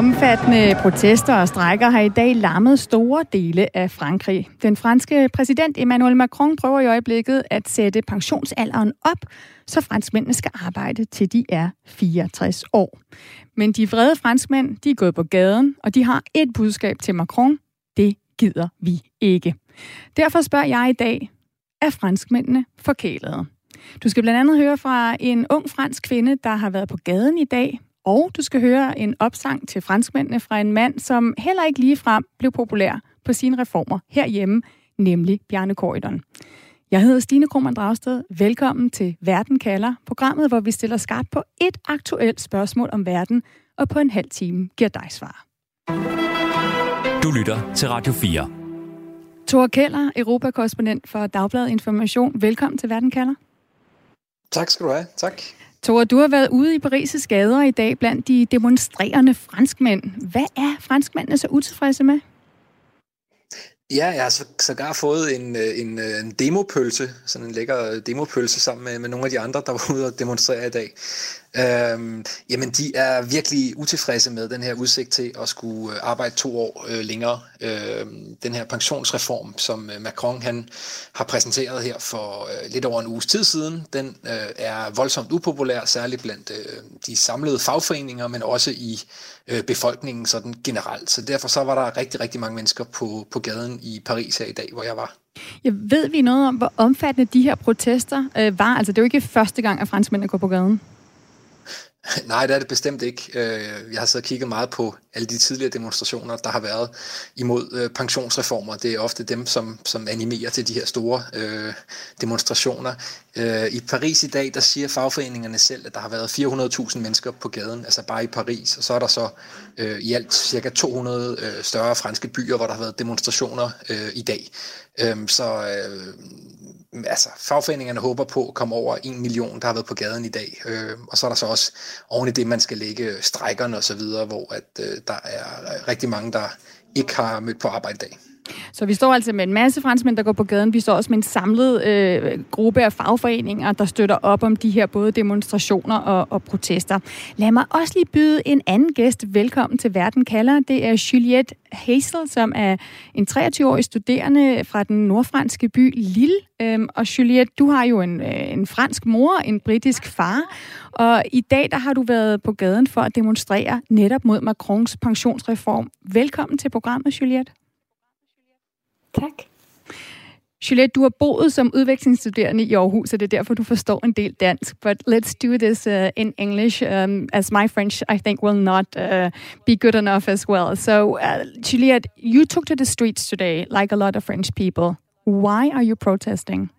Omfattende protester og strækker har i dag lammet store dele af Frankrig. Den franske præsident Emmanuel Macron prøver i øjeblikket at sætte pensionsalderen op, så franskmændene skal arbejde til de er 64 år. Men de vrede franskmænd, de er gået på gaden, og de har et budskab til Macron. Det gider vi ikke. Derfor spørger jeg i dag, er franskmændene forkælede? Du skal blandt andet høre fra en ung fransk kvinde, der har været på gaden i dag, og du skal høre en opsang til franskmændene fra en mand, som heller ikke lige frem blev populær på sine reformer herhjemme, nemlig Bjarne Korydon. Jeg hedder Stine Krohmann Dragsted. Velkommen til Verden kalder, programmet, hvor vi stiller skarpt på et aktuelt spørgsmål om verden, og på en halv time giver dig svar. Du lytter til Radio 4. Thor Keller, Europakorrespondent for Dagbladet Information. Velkommen til Verden kalder. Tak skal du have. Tak. Tore, du har været ude i Paris' gader i dag blandt de demonstrerende franskmænd. Hvad er franskmændene så utilfredse med? Ja, jeg har så, sågar fået en, øh, en, øh, en demopølse, sådan en lækker demopølse sammen med, med nogle af de andre, der var ude og demonstrere i dag. Øhm, jamen, de er virkelig utilfredse med den her udsigt til at skulle øh, arbejde to år øh, længere. Øhm, den her pensionsreform, som øh, Macron han har præsenteret her for øh, lidt over en uges tid siden, den øh, er voldsomt upopulær, særligt blandt øh, de samlede fagforeninger, men også i øh, befolkningen sådan generelt. Så derfor så var der rigtig, rigtig mange mennesker på, på gaden i Paris her i dag, hvor jeg var. Jeg ved vi noget om, hvor omfattende de her protester øh, var? Altså, det er jo ikke første gang, at franskmændene går på gaden. Nej, det er det bestemt ikke. Øh, jeg har så kigget meget på alle de tidligere demonstrationer, der har været imod øh, pensionsreformer. Det er ofte dem, som, som animerer til de her store øh, demonstrationer. Øh, I Paris i dag, der siger fagforeningerne selv, at der har været 400.000 mennesker på gaden, altså bare i Paris. Og så er der så øh, i alt cirka 200 øh, større franske byer, hvor der har været demonstrationer øh, i dag. Øh, så øh, altså, fagforeningerne håber på at komme over en million, der har været på gaden i dag. Øh, og så er der så også oven i det, man skal lægge strækkerne og så videre, hvor at, øh, der er rigtig mange, der ikke har mødt på arbejde i dag. Så vi står altså med en masse franskmænd, der går på gaden. Vi står også med en samlet øh, gruppe af fagforeninger, der støtter op om de her både demonstrationer og, og protester. Lad mig også lige byde en anden gæst velkommen til Verden kalder. Det er Juliette Hazel, som er en 23-årig studerende fra den nordfranske by Lille. Øhm, og Juliette, du har jo en, øh, en fransk mor, en britisk far, og i dag der har du været på gaden for at demonstrere netop mod Macrons pensionsreform. Velkommen til programmet, Juliette. Tak. Juliette, du har boet som udvekslingsstuderende i Aarhus, så det er derfor, du forstår en del dansk. But let's do this uh, in English, um, as my French, I think, will not uh, be good enough as well. So, uh, Juliette, you took to the streets today, like a lot of French people. Why are you protesting?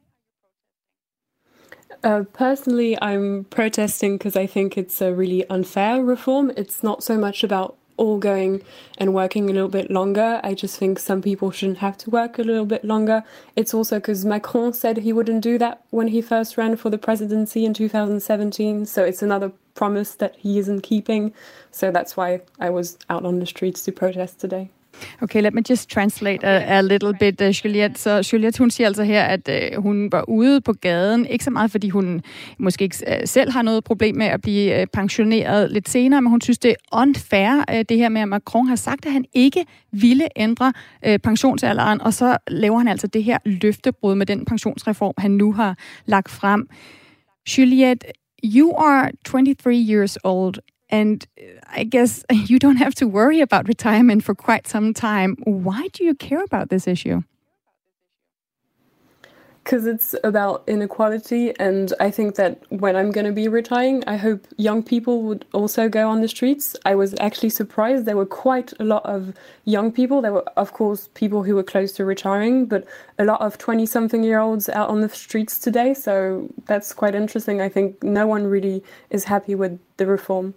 Uh, personally, I'm protesting because I think it's a really unfair reform. It's not so much about all going and working a little bit longer. I just think some people shouldn't have to work a little bit longer. It's also because Macron said he wouldn't do that when he first ran for the presidency in 2017. So it's another promise that he isn't keeping. So that's why I was out on the streets to protest today. Okay, let me just translate a, a little bit, uh, Juliette. Så Juliette, hun siger altså her, at uh, hun var ude på gaden, ikke så meget, fordi hun måske ikke uh, selv har noget problem med at blive uh, pensioneret lidt senere, men hun synes, det er unfair, uh, det her med, at Macron har sagt, at han ikke ville ændre uh, pensionsalderen, og så laver han altså det her løftebrud med den pensionsreform, han nu har lagt frem. Juliette, you are 23 years old And I guess you don't have to worry about retirement for quite some time. Why do you care about this issue? Because it's about inequality, and I think that when I'm going to be retiring, I hope young people would also go on the streets. I was actually surprised there were quite a lot of young people. There were, of course, people who were close to retiring, but a lot of 20 something year olds out on the streets today. So that's quite interesting. I think no one really is happy with the reform.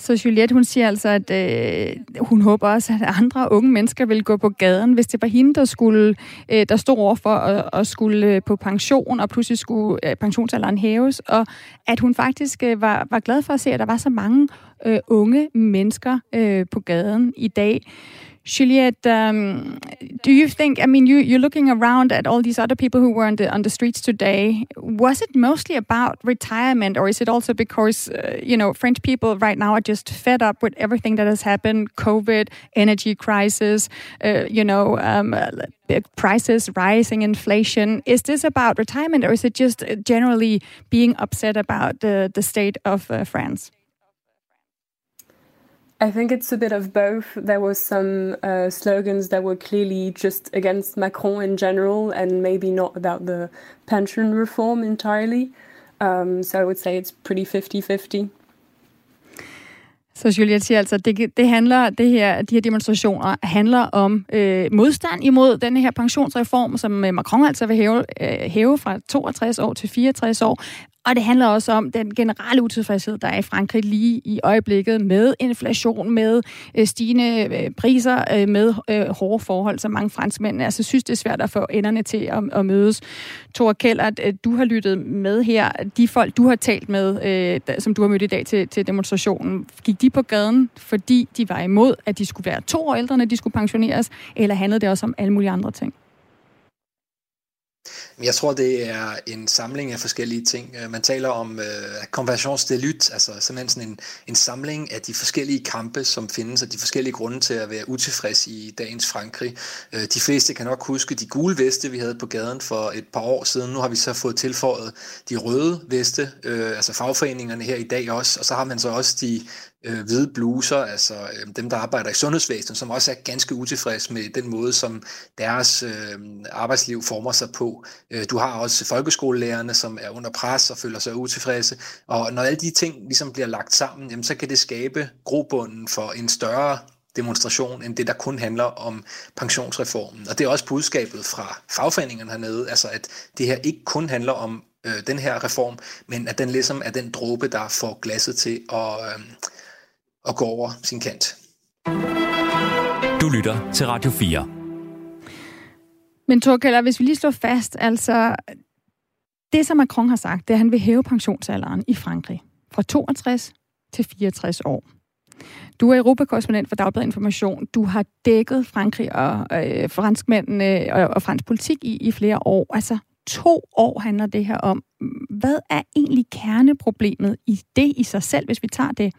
Så Juliette, hun siger altså, at øh, hun håber også, at andre unge mennesker vil gå på gaden, hvis det var hende, der, skulle, øh, der stod over for at, at skulle øh, på pension, og pludselig skulle øh, pensionsalderen hæves, og at hun faktisk øh, var, var glad for at se, at der var så mange øh, unge mennesker øh, på gaden i dag. Juliette, um, do you think? I mean, you you're looking around at all these other people who were on the on the streets today. Was it mostly about retirement, or is it also because uh, you know French people right now are just fed up with everything that has happened? COVID, energy crisis, uh, you know, um, prices rising, inflation. Is this about retirement, or is it just generally being upset about the the state of uh, France? I think it's a bit of both. There were some uh, slogans that were clearly just against Macron in general, and maybe not about the pension reform entirely. Um, so I would say it's pretty 50-50. Så Juliette siger altså, at det, det handler, det her, de her demonstrationer handler om øh, modstand imod den her pensionsreform, som øh, Macron altså vil hæve, øh, hæve fra 62 år til 64 år, og det handler også om den generelle utilfredshed, der er i Frankrig lige i øjeblikket med inflation, med øh, stigende øh, priser, øh, med øh, hårde forhold, som mange franskmænd altså, synes, det er svært at få enderne til at, at mødes. Thor Kellert, øh, du har lyttet med her. De folk, du har talt med, øh, som du har mødt i dag til, til demonstrationen, gik de på gaden, fordi de var imod, at de skulle være to år ældre, når de skulle pensioneres, eller handlede det også om alle mulige andre ting? Jeg tror, det er en samling af forskellige ting. Øh, man taler om øh, uh, convergence de lutte, altså simpelthen sådan en, en samling af de forskellige kampe, som findes, og de forskellige grunde til at være utilfreds i dagens Frankrig. Uh, de fleste kan nok huske de gule veste, vi havde på gaden for et par år siden. Nu har vi så fået tilføjet de røde veste, uh, altså fagforeningerne her i dag også, og så har man så også de øh, hvide bluser, altså øh, dem, der arbejder i sundhedsvæsenet, som også er ganske utilfredse med den måde, som deres øh, arbejdsliv former sig på. Øh, du har også folkeskolelærerne, som er under pres og føler sig utilfredse. Og når alle de ting ligesom bliver lagt sammen, jamen, så kan det skabe grobunden for en større demonstration, end det, der kun handler om pensionsreformen. Og det er også budskabet fra fagforeningerne hernede, altså at det her ikke kun handler om øh, den her reform, men at den ligesom er den dråbe, der får glasset til at, øh, at gå over sin kant. Du lytter til Radio 4. Men Torkeller, hvis vi lige slår fast, altså det som Macron har sagt, det er, at han vil hæve pensionsalderen i Frankrig fra 62 til 64 år. Du er europakorrespondent for Dagbladet Information. Du har dækket Frankrig og øh, franskmændene og, og fransk politik i, i flere år. Altså to år handler det her om. Hvad er egentlig kerneproblemet i det i sig selv, hvis vi tager det?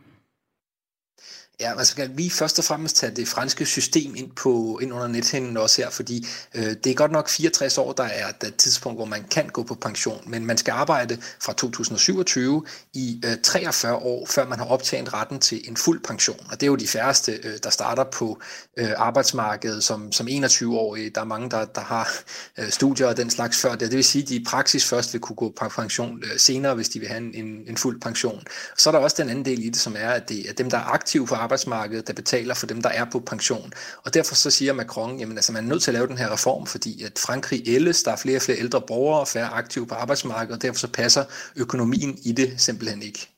Ja, man altså, skal vi først og fremmest tage det franske system ind, på, ind under nethinden også her, fordi øh, det er godt nok 64 år, der er det tidspunkt, hvor man kan gå på pension, men man skal arbejde fra 2027 i øh, 43 år, før man har optjent retten til en fuld pension. Og det er jo de færreste, øh, der starter på øh, arbejdsmarkedet som, som 21-årige. Der er mange, der, der har øh, studier og den slags før det. Det vil sige, at de i praksis først vil kunne gå på pension øh, senere, hvis de vil have en, en, en fuld pension. Så er der også den anden del i det, som er, at det at dem, der er aktive på arbejdsmarkedet, der betaler for dem, der er på pension. Og derfor så siger Macron, jamen altså man er nødt til at lave den her reform, fordi at Frankrig ældes, der er flere og flere ældre borgere og færre aktive på arbejdsmarkedet, og derfor så passer økonomien i det simpelthen ikke.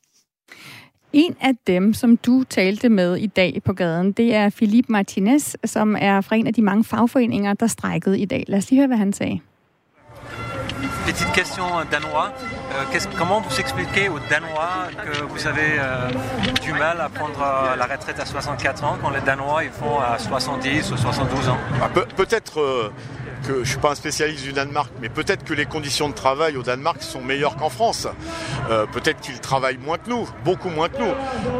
En af dem, som du talte med i dag på gaden, det er Philippe Martinez, som er fra en af de mange fagforeninger, der strækkede i dag. Lad os lige høre, hvad han sagde. Petite question danois. Euh, comment vous expliquez aux Danois que vous avez euh, du mal à prendre euh, la retraite à 64 ans quand les Danois ils font à 70 ou 72 ans? Ah, Pe Peut-être que je ne suis pas un spécialiste du Danemark, mais peut-être que les conditions de travail au Danemark sont meilleures qu'en France. Euh, peut-être qu'ils travaillent moins que nous, beaucoup moins que nous.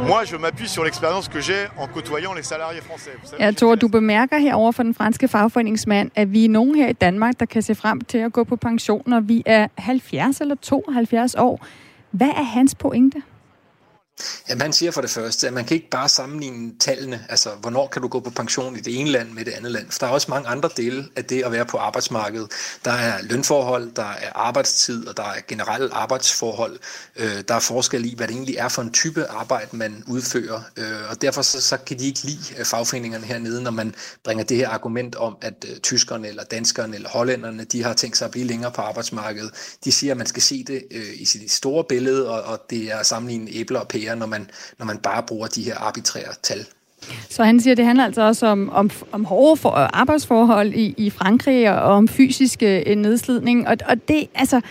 Moi, je m'appuie sur l'expérience que j'ai en côtoyant les salariés français. Savez, ja, Thor, du bemærker her over for den franske fagforeningsmand, at vi er nogen her i Danmark, der kan se frem til at gå på pension, når vi er 70 eller 72 år. Hvad er hans pointe? Jamen, han siger for det første, at man kan ikke bare sammenligne tallene, altså hvornår kan du gå på pension i det ene land med det andet land. For der er også mange andre dele af det at være på arbejdsmarkedet. Der er lønforhold, der er arbejdstid, og der er generelle arbejdsforhold. Øh, der er forskel i, hvad det egentlig er for en type arbejde, man udfører. Øh, og derfor så, så kan de ikke lide øh, fagforeningerne hernede, når man bringer det her argument om, at øh, tyskerne eller danskerne eller hollænderne, de har tænkt sig at blive længere på arbejdsmarkedet. De siger, at man skal se det øh, i sit store billede, og, og det er sammenligne æbler og pærer mere, når man, når man bare bruger de her arbitrære tal. Så han siger, at det handler altså også om, om, om hårde for, øh, arbejdsforhold i, i Frankrig og om fysisk øh, nedslidning. Og, og det, altså,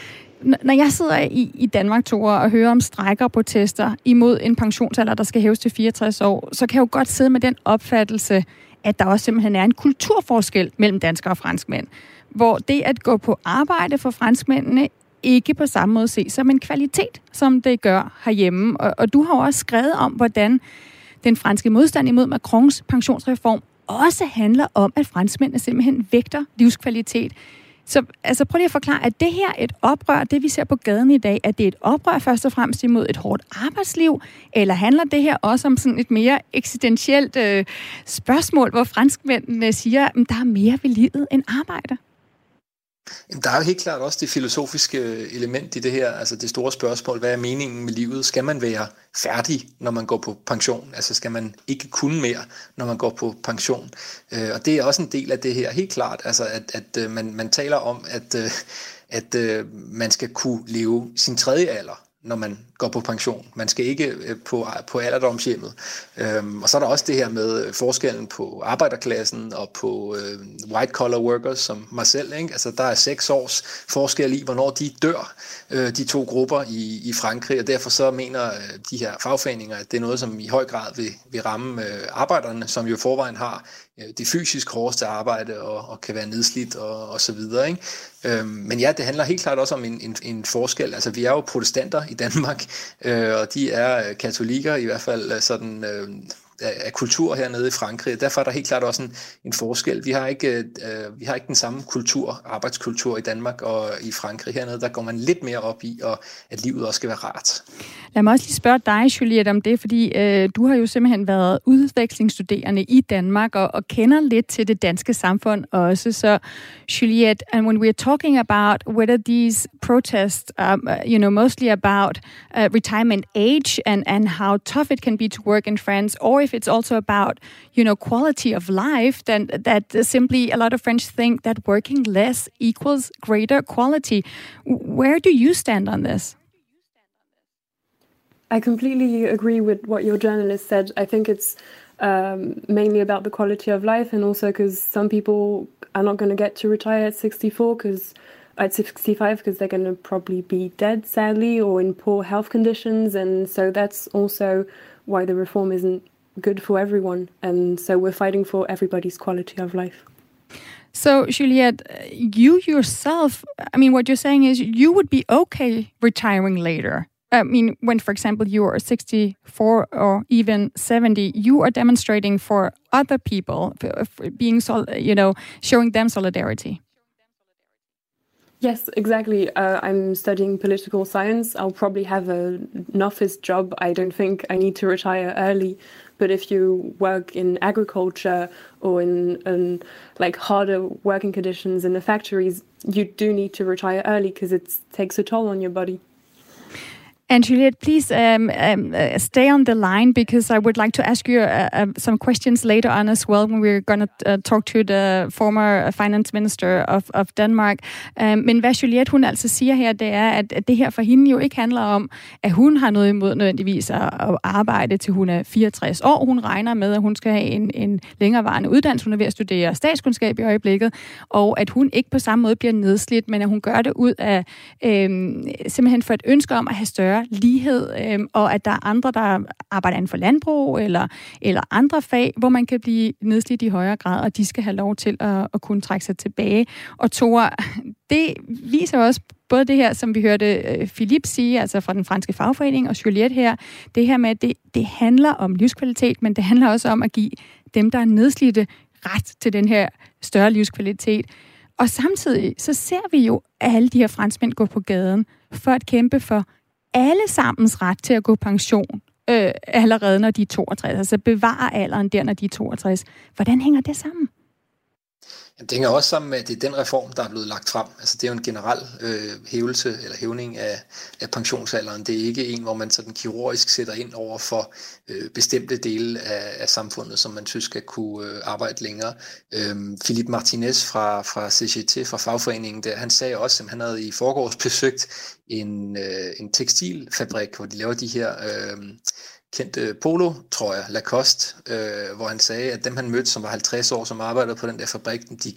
når jeg sidder i, i Danmark, Tore, og hører om strækker og protester imod en pensionsalder, der skal hæves til 64 år, så kan jeg jo godt sidde med den opfattelse, at der også simpelthen er en kulturforskel mellem danskere og franskmænd. Hvor det at gå på arbejde for franskmændene ikke på samme måde ses som en kvalitet, som det gør herhjemme. Og, og du har også skrevet om, hvordan den franske modstand imod Macrons pensionsreform også handler om, at franskmændene simpelthen vægter livskvalitet. Så altså, prøv lige at forklare, at det her et oprør, det vi ser på gaden i dag, at det er et oprør først og fremmest imod et hårdt arbejdsliv, eller handler det her også om sådan et mere eksistentielt øh, spørgsmål, hvor franskmændene siger, at der er mere ved livet end arbejde? Jamen, der er jo helt klart også det filosofiske øh, element i det her, altså det store spørgsmål, hvad er meningen med livet? Skal man være færdig, når man går på pension? Altså skal man ikke kunne mere, når man går på pension? Øh, og det er også en del af det her, helt klart, altså at, at øh, man, man taler om, at, øh, at man skal kunne leve sin tredje alder når man går på pension. Man skal ikke øh, på, på alderdomshjemmet. Øhm, og så er der også det her med øh, forskellen på arbejderklassen og på øh, white-collar workers som mig selv. Ikke? Altså, der er seks års forskel i, hvornår de dør, øh, de to grupper i, i Frankrig, og derfor så mener øh, de her fagforeninger, at det er noget, som i høj grad vil, vil ramme øh, arbejderne, som jo forvejen har øh, det fysisk hårdeste arbejde og, og kan være nedslidt og, og så videre. Ikke? Øhm, men ja, det handler helt klart også om en, en, en forskel. Altså, vi er jo protestanter i Danmark, øh, og de er øh, katolikker, i hvert fald øh, sådan... Øh, af kultur hernede i Frankrig. Derfor er der helt klart også en, en forskel. Vi har, ikke, øh, øh, vi har ikke den samme kultur, arbejdskultur i Danmark og i Frankrig. Hernede der går man lidt mere op i, og at livet også skal være rart. Lad mig også lige spørge dig, Juliette, om det, fordi øh, du har jo simpelthen været udvekslingsstuderende i Danmark og, og kender lidt til det danske samfund også. Så Juliette, and when we're talking about whether these protests are, um, you know, mostly about uh, retirement age and, and how tough it can be to work in France, or if it's also about, you know, quality of life, then that simply a lot of French think that working less equals greater quality. Where do you stand on this? I completely agree with what your journalist said. I think it's um, mainly about the quality of life, and also because some people are not going to get to retire at 64 because at 65 because they're going to probably be dead, sadly, or in poor health conditions, and so that's also why the reform isn't good for everyone. And so we're fighting for everybody's quality of life. So, Juliette, you yourself, I mean, what you're saying is you would be okay retiring later. I mean, when, for example, you are 64 or even 70, you are demonstrating for other people, being, you know, showing them solidarity. Yes, exactly. Uh, I'm studying political science. I'll probably have a, an office job. I don't think I need to retire early. But if you work in agriculture or in, in like harder working conditions in the factories, you do need to retire early because it takes a toll on your body. And Juliet, please um, um, uh, stay on the line because I would like to ask you uh, uh, some questions later on as well when we're going to uh, talk to the former finance minister of, of Denmark. Um, men hvad Juliet hun altså siger her, det er, at, at det her for hende jo ikke handler om, at hun har noget imod nødvendigvis at, at arbejde til hun er 64 år. Hun regner med, at hun skal have en, en længerevarende uddannelse. Hun er ved at studere statskundskab i øjeblikket, og at hun ikke på samme måde bliver nedslidt, men at hun gør det ud af øhm, simpelthen for et ønske om at have større større lighed, øh, og at der er andre, der arbejder inden for landbrug eller, eller andre fag, hvor man kan blive nedslidt i højere grad, og de skal have lov til at, at kunne trække sig tilbage. Og Tore, det viser også både det her, som vi hørte øh, Philippe sige, altså fra den franske fagforening, og Juliette her, det her med, at det, det handler om livskvalitet, men det handler også om at give dem, der er nedslidte, ret til den her større livskvalitet. Og samtidig så ser vi jo alle de her franskmænd gå på gaden for at kæmpe for alle sammens ret til at gå pension øh, allerede, når de er 62. Altså bevare alderen der, når de er 62. Hvordan hænger det sammen? Det hænger også sammen med, at det er den reform, der er blevet lagt frem. Altså det er jo en generel øh, hævelse eller hævning af, af pensionsalderen. Det er ikke en, hvor man sådan kirurgisk sætter ind over for øh, bestemte dele af, af samfundet, som man synes skal kunne øh, arbejde længere. Øhm, Philip Martinez fra, fra CGT, fra fagforeningen, der, han sagde også, at han havde i forgårs besøgt en, øh, en tekstilfabrik, hvor de laver de her... Øh, kendte polo, tror jeg, Lacoste, øh, hvor han sagde, at dem han mødte, som var 50 år, som arbejdede på den der fabrik, de,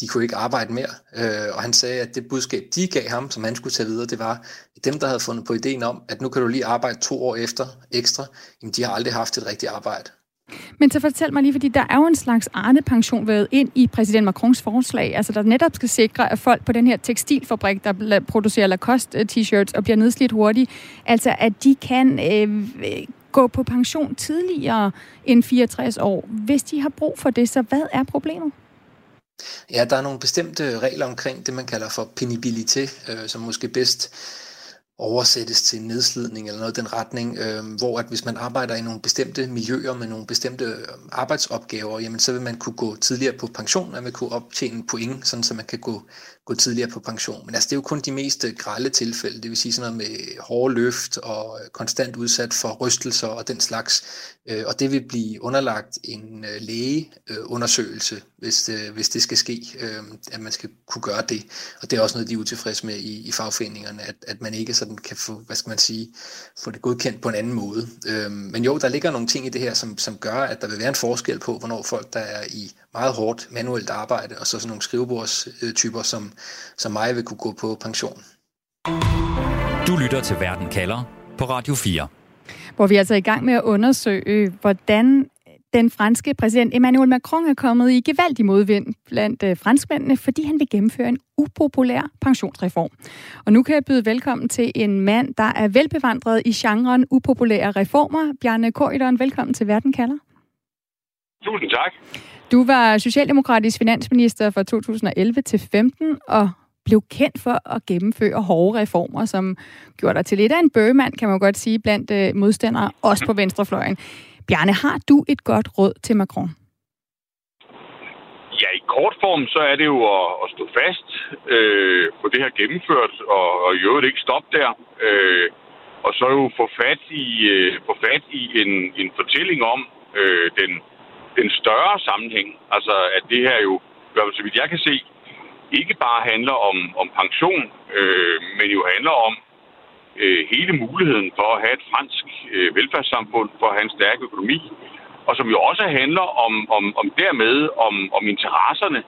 de kunne ikke arbejde mere. Øh, og han sagde, at det budskab, de gav ham, som han skulle tage videre, det var, at dem, der havde fundet på ideen om, at nu kan du lige arbejde to år efter ekstra, jamen de har aldrig haft et rigtigt arbejde. Men så fortæl mig lige, fordi der er jo en slags arnepension været ind i præsident Macrons forslag, altså der netop skal sikre, at folk på den her tekstilfabrik, der producerer Lacoste-t-shirts øh, og bliver nedslidt hurtigt, altså at de kan øh, gå på pension tidligere end 64 år, hvis de har brug for det. Så hvad er problemet? Ja, der er nogle bestemte regler omkring det, man kalder for penibilitet, øh, som måske bedst oversættes til nedslidning eller noget i den retning, øh, hvor at hvis man arbejder i nogle bestemte miljøer med nogle bestemte øhm, arbejdsopgaver, jamen så vil man kunne gå tidligere på pension, man vil kunne optjene point, sådan så man kan gå gå tidligere på pension. Men altså, det er jo kun de mest øh, grælde tilfælde, det vil sige sådan noget med hårde løft og øh, konstant udsat for rystelser og den slags. Øh, og det vil blive underlagt en øh, lægeundersøgelse, hvis det, hvis det skal ske, øhm, at man skal kunne gøre det. Og det er også noget, de er utilfredse med i, i fagforeningerne, at, at man ikke sådan kan få, hvad skal man sige, få det godkendt på en anden måde. Men jo, der ligger nogle ting i det her, som, som gør, at der vil være en forskel på, hvornår folk, der er i meget hårdt manuelt arbejde, og så sådan nogle skrivebordstyper, som, som mig vil kunne gå på pension. Du lytter til Verden kalder på Radio 4. Hvor vi er altså i gang med at undersøge, hvordan den franske præsident Emmanuel Macron er kommet i gevaldig modvind blandt øh, franskmændene, fordi han vil gennemføre en upopulær pensionsreform. Og nu kan jeg byde velkommen til en mand, der er velbevandret i genren upopulære reformer. Bjarne Korydon, velkommen til Verden kalder. Tusind tak. Du var socialdemokratisk finansminister fra 2011 til 15 og blev kendt for at gennemføre hårde reformer, som gjorde dig til lidt af en bøgemand, kan man godt sige, blandt øh, modstandere, også på venstrefløjen. Bjarne, har du et godt råd til Macron? Ja, i kort form, så er det jo at, at stå fast, øh, på det her gennemført, og, og i øvrigt ikke stoppe der. Øh, og så jo få fat i, øh, få fat i en, en fortælling om øh, den den større sammenhæng. Altså, at det her jo, så vidt jeg kan se, ikke bare handler om, om pension, øh, men jo handler om øh, hele muligheden for at have et fransk øh, velfærdssamfund, for at have en stærk økonomi, og som jo også handler om, om, om dermed om, om interesserne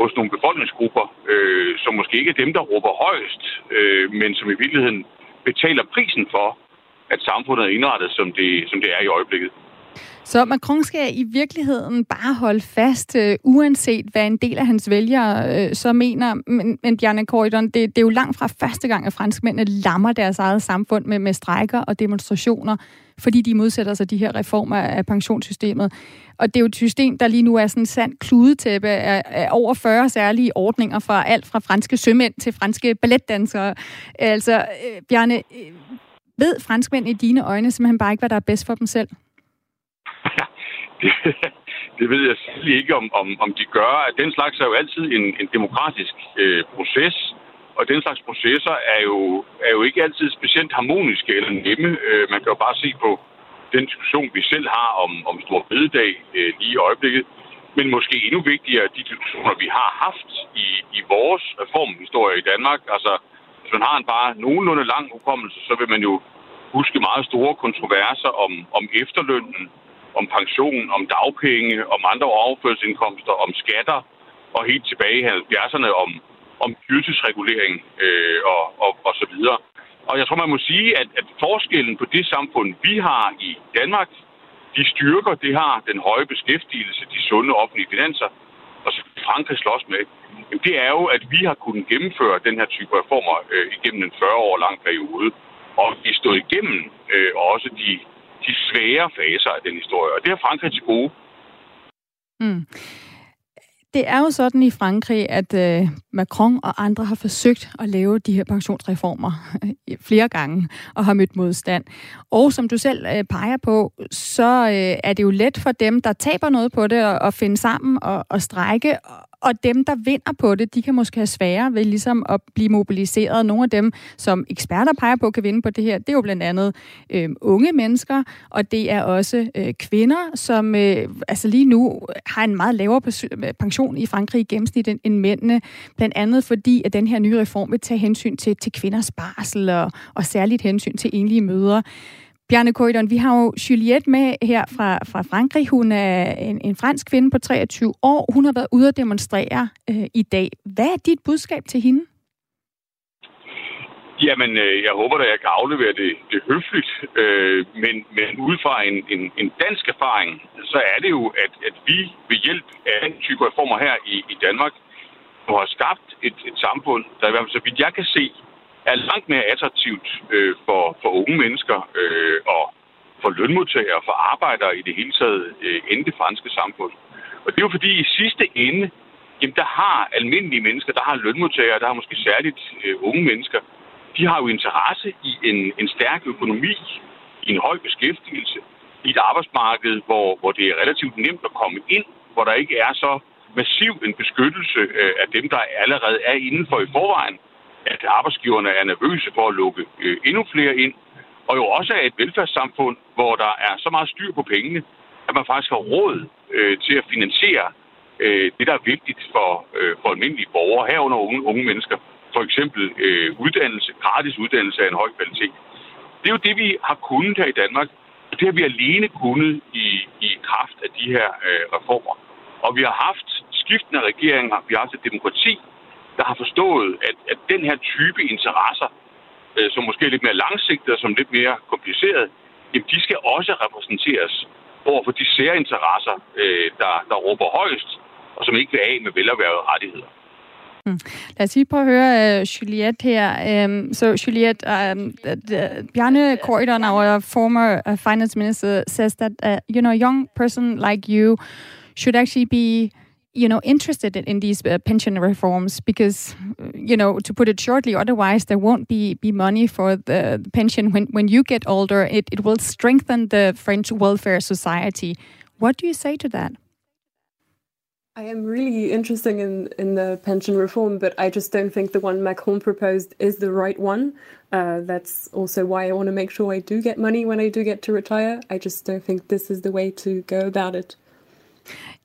hos nogle befolkningsgrupper, øh, som måske ikke er dem, der råber højst, øh, men som i virkeligheden betaler prisen for, at samfundet er indrettet, som det, som det er i øjeblikket. Så Macron skal i virkeligheden bare holde fast, øh, uanset hvad en del af hans vælgere øh, så mener. Men, men Bjarne Corridon, det, det er jo langt fra første gang, at franskmændene lammer deres eget samfund med, med strejker og demonstrationer, fordi de modsætter sig de her reformer af pensionssystemet. Og det er jo et system, der lige nu er sådan en sand kludetæppe af, af over 40 særlige ordninger fra alt fra franske sømænd til franske balletdansere. Altså, øh, Bjarne, øh, ved franskmænd i dine øjne simpelthen bare ikke, hvad der er bedst for dem selv? Det, det ved jeg selvfølgelig ikke, om, om, om de gør. Den slags er jo altid en, en demokratisk øh, proces, og den slags processer er jo, er jo ikke altid specielt harmoniske eller nemme. Øh, man kan jo bare se på den diskussion, vi selv har om, om Stor Bededag øh, lige i øjeblikket. Men måske endnu vigtigere, de diskussioner, vi har haft i, i vores reformhistorie i Danmark. Altså, hvis man har en bare nogenlunde lang hukommelse, så vil man jo huske meget store kontroverser om, om efterlønnen, om pension, om dagpenge, om andre overførselsindkomster, om skatter, og helt tilbage i 70'erne om, om dyrtidsregulering øh, og, og, og så videre. Og jeg tror, man må sige, at, at forskellen på det samfund, vi har i Danmark, de styrker, det har den høje beskæftigelse, de sunde offentlige finanser, og så Frankrig slås med, det er jo, at vi har kunnet gennemføre den her type reformer øh, igennem en 40 år lang periode. Og vi stod igennem øh, også de de svære faser af den historie, og det har Frankrig til gode. Mm. Det er jo sådan i Frankrig, at øh, Macron og andre har forsøgt at lave de her pensionsreformer øh, flere gange og har mødt modstand. Og som du selv øh, peger på, så øh, er det jo let for dem, der taber noget på det, at, at finde sammen og, og strække og dem, der vinder på det, de kan måske have sværere ved ligesom at blive mobiliseret. Nogle af dem, som eksperter peger på, kan vinde på det her, det er jo blandt andet øh, unge mennesker, og det er også øh, kvinder, som øh, altså lige nu har en meget lavere øh, pension i Frankrig i gennemsnit end, end mændene, blandt andet fordi, at den her nye reform vil tage hensyn til, til kvinders barsel og, og særligt hensyn til enlige mødre. Bjarne Køjderen, vi har jo Juliette med her fra, fra Frankrig. Hun er en, en fransk kvinde på 23 år. Hun har været ude at demonstrere øh, i dag. Hvad er dit budskab til hende? Jamen, øh, jeg håber da, jeg kan aflevere det, det høfligt. Øh, men, men ud fra en, en, en dansk erfaring, så er det jo, at, at vi ved hjælp af den type reformer her i, i Danmark har skabt et, et samfund, der i hvert fald så vidt jeg kan se, er langt mere attraktivt øh, for, for unge mennesker øh, og for lønmodtagere, for arbejdere i det hele taget, øh, end det franske samfund. Og det er jo fordi i sidste ende, jamen der har almindelige mennesker, der har lønmodtagere, der har måske særligt øh, unge mennesker, de har jo interesse i en, en stærk økonomi, i en høj beskæftigelse, i et arbejdsmarked, hvor, hvor det er relativt nemt at komme ind, hvor der ikke er så massiv en beskyttelse øh, af dem, der allerede er indenfor i forvejen, at arbejdsgiverne er nervøse for at lukke øh, endnu flere ind, og jo også af et velfærdssamfund, hvor der er så meget styr på pengene, at man faktisk har råd øh, til at finansiere øh, det, der er vigtigt for, øh, for almindelige borgere, herunder unge, unge mennesker. For eksempel øh, uddannelse, gratis uddannelse af en høj kvalitet. Det er jo det, vi har kunnet her i Danmark, og det har vi alene kunnet i, i kraft af de her øh, reformer. Og vi har haft skiftende regeringer, vi har haft et demokrati, der har forstået, at, at den her type interesser, øh, som måske er lidt mere langsigtede og som lidt mere kompliceret, jamen de skal også repræsenteres over for de særinteresser, øh, der, der råber højst, og som ikke vil af med velerhvervede rettigheder. Hmm. Lad os lige prøve at høre uh, Juliette her. Øhm, um, so, Juliette, um, uh, the, Bjarne Corydon, our former uh, finance minister, says that, uh, you know, a young person like you should actually be you know interested in, these uh, pension reforms because you know to put it shortly otherwise there won't be be money for the, the pension when when you get older it, it will strengthen the french welfare society what do you say to that I am really interested in, in the pension reform, but I just don't think the one Macron proposed is the right one. Uh, that's also why I want to make sure I do get money when I do get to retire. I just don't think this is the way to go about it.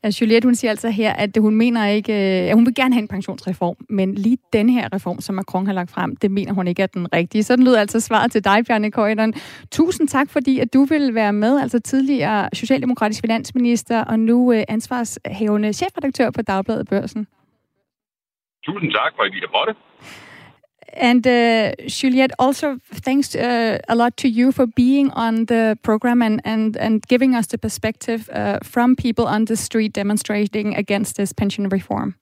Ja, Juliette, hun siger altså her, at hun mener ikke, at hun vil gerne have en pensionsreform, men lige den her reform, som Macron har lagt frem, det mener hun ikke er den rigtige. Sådan lyder altså svaret til dig, Bjarne Køjderen. Tusind tak, fordi at du vil være med, altså tidligere socialdemokratisk finansminister og nu øh, ansvarshævende chefredaktør på Dagbladet Børsen. Tusind tak, for at I. And uh, Juliette, also thanks uh, a lot to you for being on the program and, and, and giving us the perspective uh, from people on the street demonstrating against this pension reform.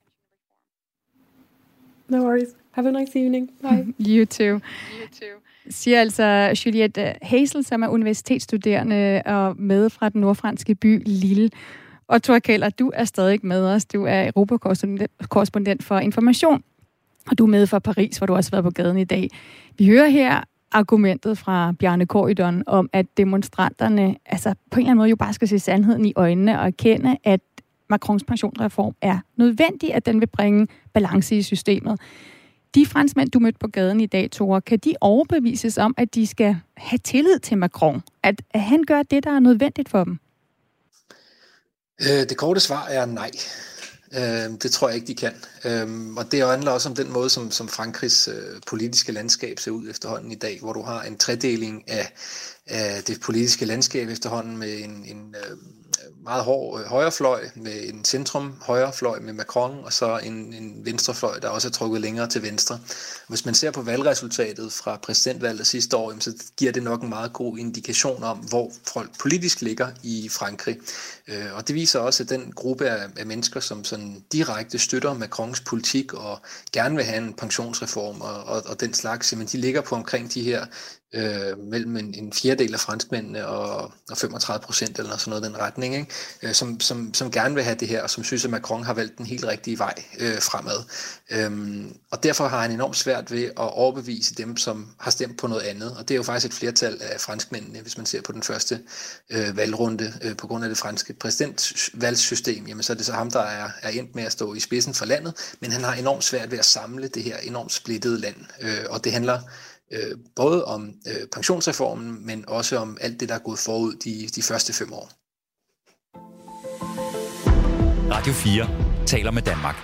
No worries. Have a nice evening. Bye. you too. You too. Siger altså Juliette Hazel, som er universitetsstuderende og med fra den nordfranske by Lille. Og Thor Keller, du er stadig med os. Du er europakorrespondent for information og du er med fra Paris, hvor du også har været på gaden i dag. Vi hører her argumentet fra Bjarne Korydon om, at demonstranterne altså på en eller anden måde jo bare skal se sandheden i øjnene og erkende, at Macrons pensionsreform er nødvendig, at den vil bringe balance i systemet. De franskmænd, du mødte på gaden i dag, Tore, kan de overbevises om, at de skal have tillid til Macron? At, at han gør det, der er nødvendigt for dem? Øh, det korte svar er nej. Øh, det tror jeg ikke, de kan. Øh, og det handler også om den måde, som, som Frankrigs øh, politiske landskab ser ud efterhånden i dag, hvor du har en tredeling af, af det politiske landskab efterhånden med en, en øh, meget hård øh, højrefløj med en centrum højrefløj med Macron, og så en, en venstrefløj, der også er trukket længere til venstre. Hvis man ser på valgresultatet fra præsidentvalget sidste år, så giver det nok en meget god indikation om, hvor folk politisk ligger i Frankrig. Øh, og det viser også, at den gruppe af, af mennesker, som sådan direkte støtter Macrons politik og gerne vil have en pensionsreform og, og, og den slags, jamen de ligger på omkring de her øh, mellem en, en fjerdedel af franskmændene og, og 35 procent eller sådan noget den retning, ikke? Øh, som, som, som gerne vil have det her, og som synes, at Macron har valgt den helt rigtige vej øh, fremad. Øhm, og derfor har han enormt svært ved at overbevise dem, som har stemt på noget andet. Og det er jo faktisk et flertal af franskmændene, hvis man ser på den første øh, valgrunde øh, på grund af det franske præsidentvalgssystem. Jamen så er det så ham, der er, er endt med at stå i spidsen for landet, men han har enormt svært ved at samle det her enormt splittede land. Øh, og det handler øh, både om øh, pensionsreformen, men også om alt det, der er gået forud de, de første fem år. Radio 4 taler med Danmark.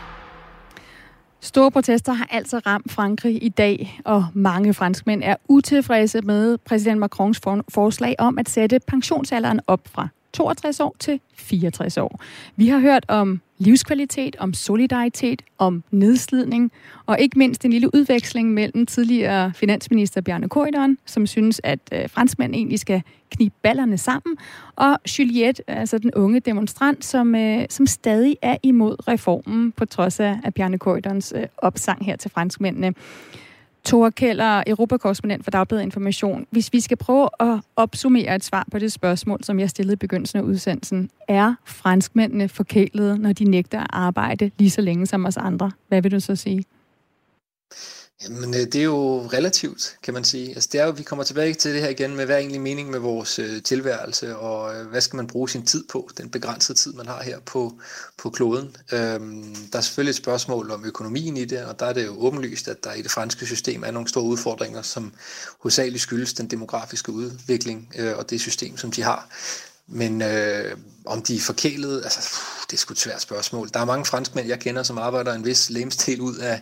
Store protester har altså ramt Frankrig i dag, og mange franskmænd er utilfredse med præsident Macrons forslag om at sætte pensionsalderen op fra 62 år til 64 år. Vi har hørt om livskvalitet, om solidaritet, om nedslidning, og ikke mindst en lille udveksling mellem tidligere finansminister Bjarne Korydon, som synes, at øh, franskmænd egentlig skal knibe ballerne sammen, og Juliette, altså den unge demonstrant, som, øh, som stadig er imod reformen, på trods af, af Bjarne Korydons øh, opsang her til franskmændene. Tore Keller, Europakorrespondent for Dagbladet Information. Hvis vi skal prøve at opsummere et svar på det spørgsmål, som jeg stillede i begyndelsen af udsendelsen. Er franskmændene forkælede, når de nægter at arbejde lige så længe som os andre? Hvad vil du så sige? Jamen, øh, det er jo relativt, kan man sige. Altså, det er jo, vi kommer tilbage til det her igen med, hvad er egentlig mening med vores øh, tilværelse, og øh, hvad skal man bruge sin tid på, den begrænsede tid, man har her på, på kloden. Øhm, der er selvfølgelig et spørgsmål om økonomien i det, og der er det jo åbenlyst, at der i det franske system er nogle store udfordringer, som hovedsageligt skyldes den demografiske udvikling øh, og det system, som de har. Men øh, om de er forkælet, altså, pff, det er sgu et svært spørgsmål. Der er mange franskmænd, jeg kender, som arbejder en vis lemstil ud af,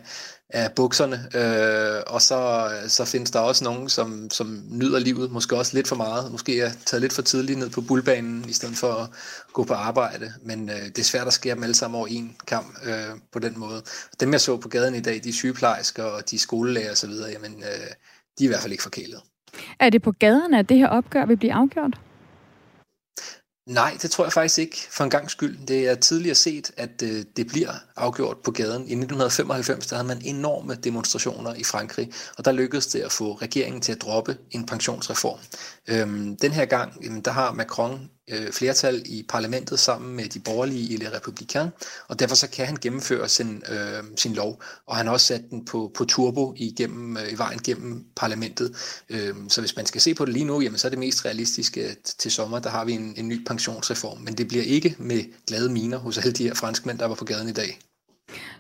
af bukserne, øh, og så, så findes der også nogen, som, som nyder livet, måske også lidt for meget, måske er taget lidt for tidligt ned på bullbanen, i stedet for at gå på arbejde, men øh, det er svært at skære dem alle sammen over en kamp øh, på den måde. Dem jeg så på gaden i dag, de sygeplejersker og de skolelærer osv., jamen øh, de er i hvert fald ikke forkælet. Er det på gaderne, at det her opgør vil blive afgjort? Nej, det tror jeg faktisk ikke for en gang skyld. Det er tidligere set, at øh, det bliver afgjort på gaden. I 1995 der havde man enorme demonstrationer i Frankrig, og der lykkedes det at få regeringen til at droppe en pensionsreform. Øhm, den her gang, jamen, der har Macron øh, flertal i parlamentet sammen med de borgerlige i Le Républicain, og derfor så kan han gennemføre sin, øh, sin lov, og han har også sat den på, på turbo igennem, øh, i vejen gennem parlamentet. Øh, så hvis man skal se på det lige nu, jamen, så er det mest realistiske, at til sommer, der har vi en, en ny pensionsreform, men det bliver ikke med glade miner hos alle de her franskmænd, der var på gaden i dag.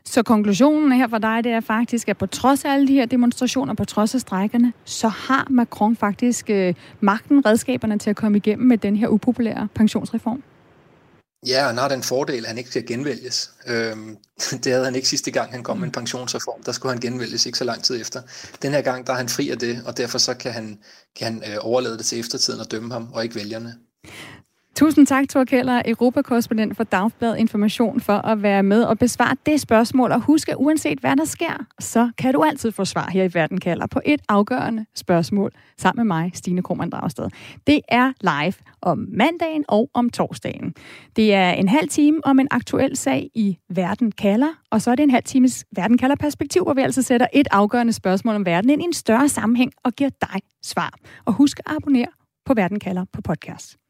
Så konklusionen her for dig, det er faktisk, at på trods af alle de her demonstrationer, på trods af strækkerne, så har Macron faktisk øh, magten, redskaberne til at komme igennem med den her upopulære pensionsreform. Ja, han har den fordel, at han ikke skal genvælges. Øhm, det havde han ikke sidste gang, han kom med en pensionsreform. Der skulle han genvælges ikke så lang tid efter. Den her gang, der er han fri af det, og derfor så kan han, kan han øh, overlade det til eftertiden og dømme ham, og ikke vælgerne. Tusind tak, Thor Keller, Europakorrespondent for Dagblad Information, for at være med og besvare det spørgsmål. Og husk, at uanset hvad der sker, så kan du altid få svar her i Verden kalder på et afgørende spørgsmål sammen med mig, Stine Krohmann Dragsted. Det er live om mandagen og om torsdagen. Det er en halv time om en aktuel sag i Verden kalder, og så er det en halv times Verden kalder perspektiv, hvor vi altså sætter et afgørende spørgsmål om verden ind i en større sammenhæng og giver dig svar. Og husk at abonnere på Verden kalder på podcast.